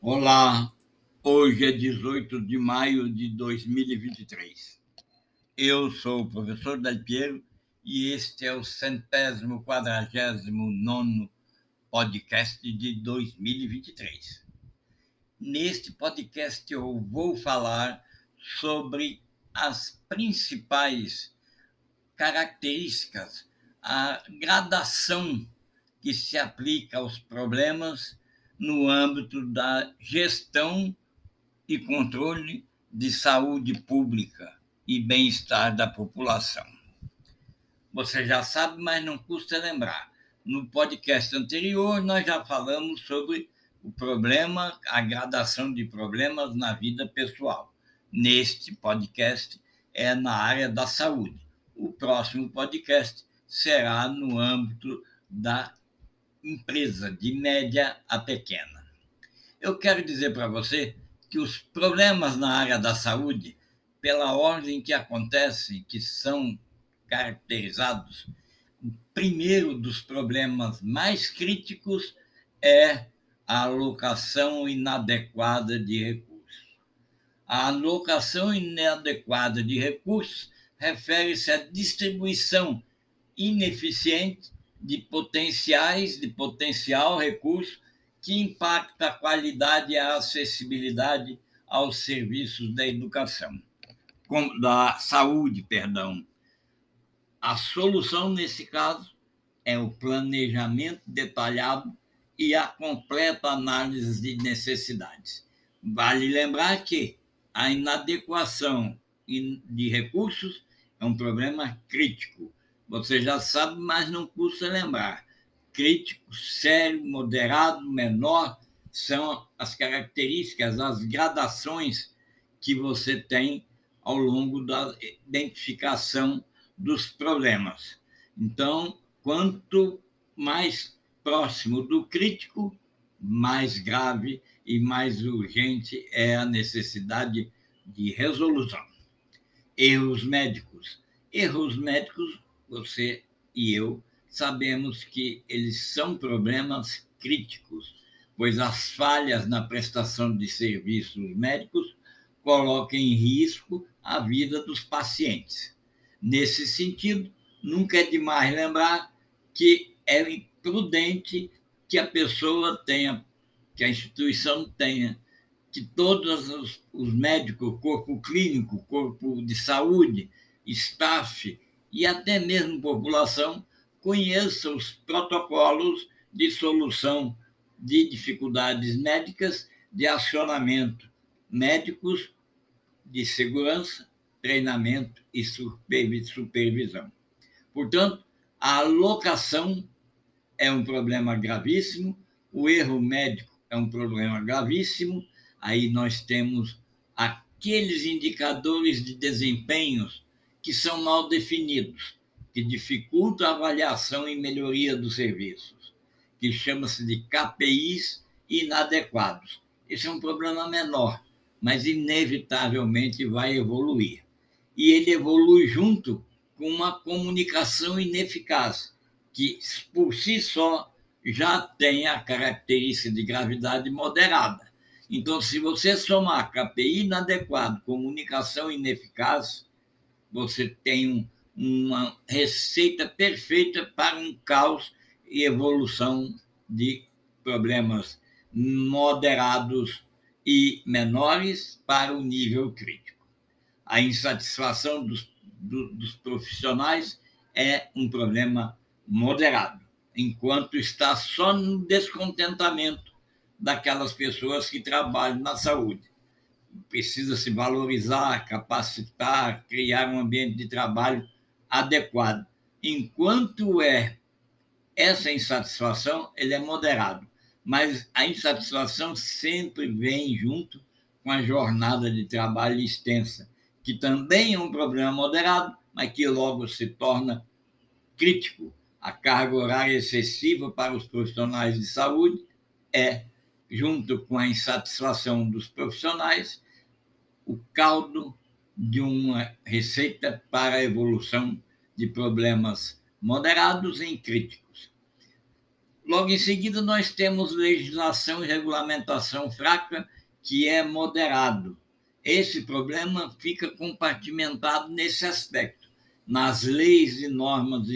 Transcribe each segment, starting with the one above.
Olá, hoje é 18 de maio de 2023. Eu sou o professor Del Piero e este é o centésimo quadragésimo nono podcast de 2023. Neste podcast eu vou falar sobre as principais características, a gradação que se aplica aos problemas no âmbito da gestão e controle de saúde pública e bem-estar da população. Você já sabe, mas não custa lembrar. No podcast anterior, nós já falamos sobre o problema, a gradação de problemas na vida pessoal. Neste podcast é na área da saúde. O próximo podcast será no âmbito da empresa, de média a pequena. Eu quero dizer para você que os problemas na área da saúde, pela ordem que acontecem, que são caracterizados, o primeiro dos problemas mais críticos é a alocação inadequada de recursos. A alocação inadequada de recursos refere-se à distribuição ineficiente de potenciais, de potencial recurso que impacta a qualidade e a acessibilidade aos serviços da educação, da saúde, perdão. A solução nesse caso é o planejamento detalhado e a completa análise de necessidades. Vale lembrar que a inadequação de recursos é um problema crítico você já sabe, mas não custa lembrar. Crítico, sério, moderado, menor são as características, as gradações que você tem ao longo da identificação dos problemas. Então, quanto mais próximo do crítico, mais grave e mais urgente é a necessidade de resolução. Erros médicos. Erros médicos você e eu sabemos que eles são problemas críticos, pois as falhas na prestação de serviços médicos colocam em risco a vida dos pacientes. Nesse sentido, nunca é demais lembrar que é prudente que a pessoa tenha, que a instituição tenha, que todos os, os médicos, corpo clínico, corpo de saúde, staff, e até mesmo população conheça os protocolos de solução de dificuldades médicas, de acionamento médicos, de segurança, treinamento e supervisão. Portanto, a alocação é um problema gravíssimo, o erro médico é um problema gravíssimo, aí nós temos aqueles indicadores de desempenhos que são mal definidos, que dificultam a avaliação e melhoria dos serviços, que chama-se de KPIs inadequados. Esse é um problema menor, mas inevitavelmente vai evoluir. E ele evolui junto com uma comunicação ineficaz, que por si só já tem a característica de gravidade moderada. Então, se você somar KPI inadequado, comunicação ineficaz, você tem uma receita perfeita para um caos e evolução de problemas moderados e menores para o nível crítico. A insatisfação dos, do, dos profissionais é um problema moderado, enquanto está só no descontentamento daquelas pessoas que trabalham na saúde precisa se valorizar, capacitar, criar um ambiente de trabalho adequado. Enquanto é essa insatisfação, ele é moderado, mas a insatisfação sempre vem junto com a jornada de trabalho extensa, que também é um problema moderado, mas que logo se torna crítico. A carga horária excessiva para os profissionais de saúde é junto com a insatisfação dos profissionais, o caldo de uma receita para a evolução de problemas moderados em críticos. Logo em seguida, nós temos legislação e regulamentação fraca, que é moderado. Esse problema fica compartimentado nesse aspecto, nas leis e normas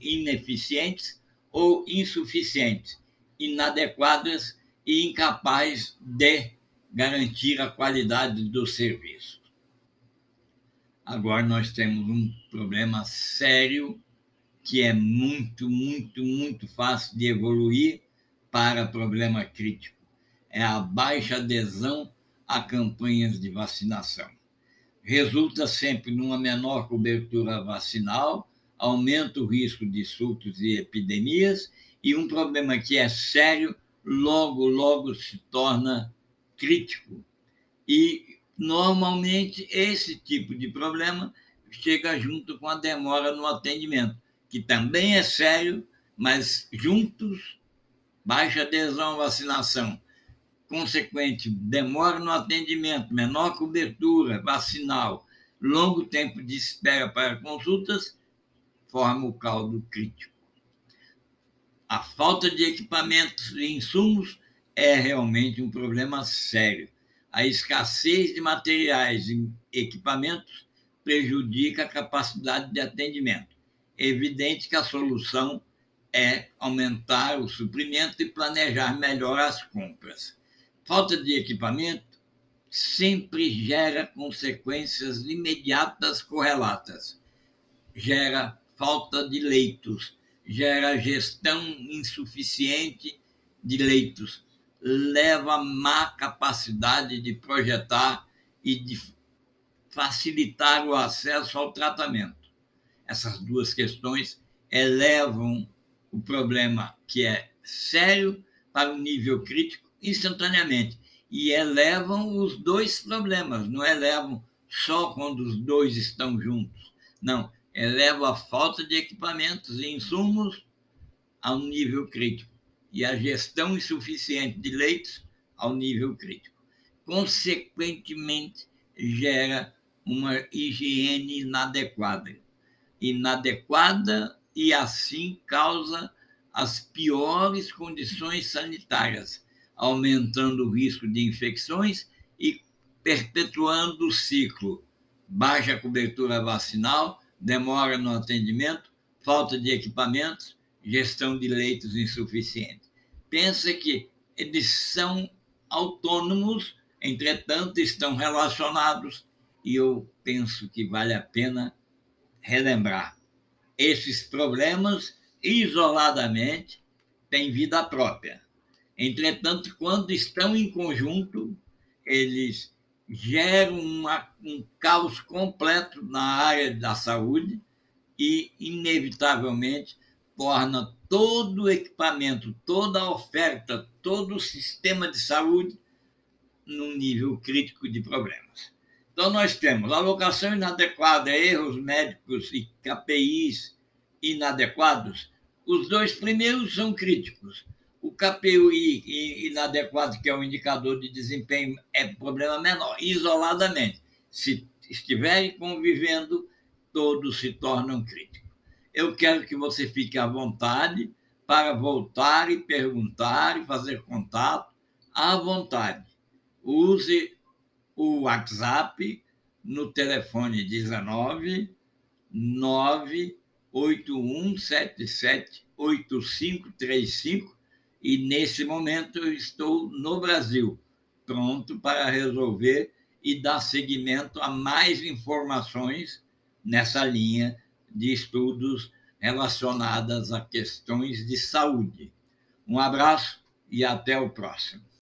ineficientes ou insuficientes, inadequadas e incapazes de garantir a qualidade do serviço. Agora nós temos um problema sério que é muito, muito, muito fácil de evoluir para problema crítico. É a baixa adesão a campanhas de vacinação. Resulta sempre numa menor cobertura vacinal, aumenta o risco de surtos e epidemias, e um problema que é sério, logo, logo se torna crítico. E, normalmente, esse tipo de problema chega junto com a demora no atendimento que também é sério, mas juntos, baixa adesão à vacinação, consequente demora no atendimento, menor cobertura vacinal, longo tempo de espera para consultas, forma o caldo crítico. A falta de equipamentos e insumos é realmente um problema sério. A escassez de materiais e equipamentos prejudica a capacidade de atendimento evidente que a solução é aumentar o suprimento e planejar melhor as compras. Falta de equipamento sempre gera consequências imediatas correlatas. Gera falta de leitos, gera gestão insuficiente de leitos, leva má capacidade de projetar e de facilitar o acesso ao tratamento essas duas questões elevam o problema que é sério para o nível crítico instantaneamente e elevam os dois problemas, não elevam só quando os dois estão juntos. Não, eleva a falta de equipamentos e insumos ao nível crítico e a gestão insuficiente de leitos ao nível crítico. Consequentemente, gera uma higiene inadequada inadequada e assim causa as piores condições sanitárias, aumentando o risco de infecções e perpetuando o ciclo. Baixa cobertura vacinal, demora no atendimento, falta de equipamentos, gestão de leitos insuficiente. Pensa que eles são autônomos, entretanto, estão relacionados, e eu penso que vale a pena relembrar. Esses problemas, isoladamente, têm vida própria. Entretanto, quando estão em conjunto, eles geram uma, um caos completo na área da saúde e, inevitavelmente, torna todo o equipamento, toda a oferta, todo o sistema de saúde num nível crítico de problemas. Então, nós temos alocação inadequada, erros médicos e KPIs inadequados. Os dois primeiros são críticos. O KPI inadequado, que é o indicador de desempenho, é problema menor, isoladamente. Se estiverem convivendo, todos se tornam críticos. Eu quero que você fique à vontade para voltar e perguntar e fazer contato à vontade. Use o WhatsApp no telefone 19 981778535 e nesse momento eu estou no Brasil, pronto para resolver e dar seguimento a mais informações nessa linha de estudos relacionadas a questões de saúde. Um abraço e até o próximo.